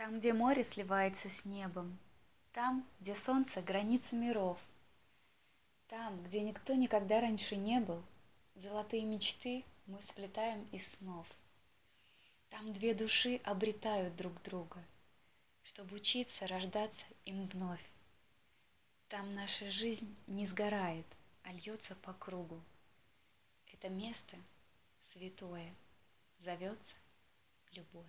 Там, где море сливается с небом, Там, где солнце — граница миров, Там, где никто никогда раньше не был, Золотые мечты мы сплетаем из снов. Там две души обретают друг друга, Чтобы учиться рождаться им вновь. Там наша жизнь не сгорает, а льется по кругу. Это место святое зовется любовь.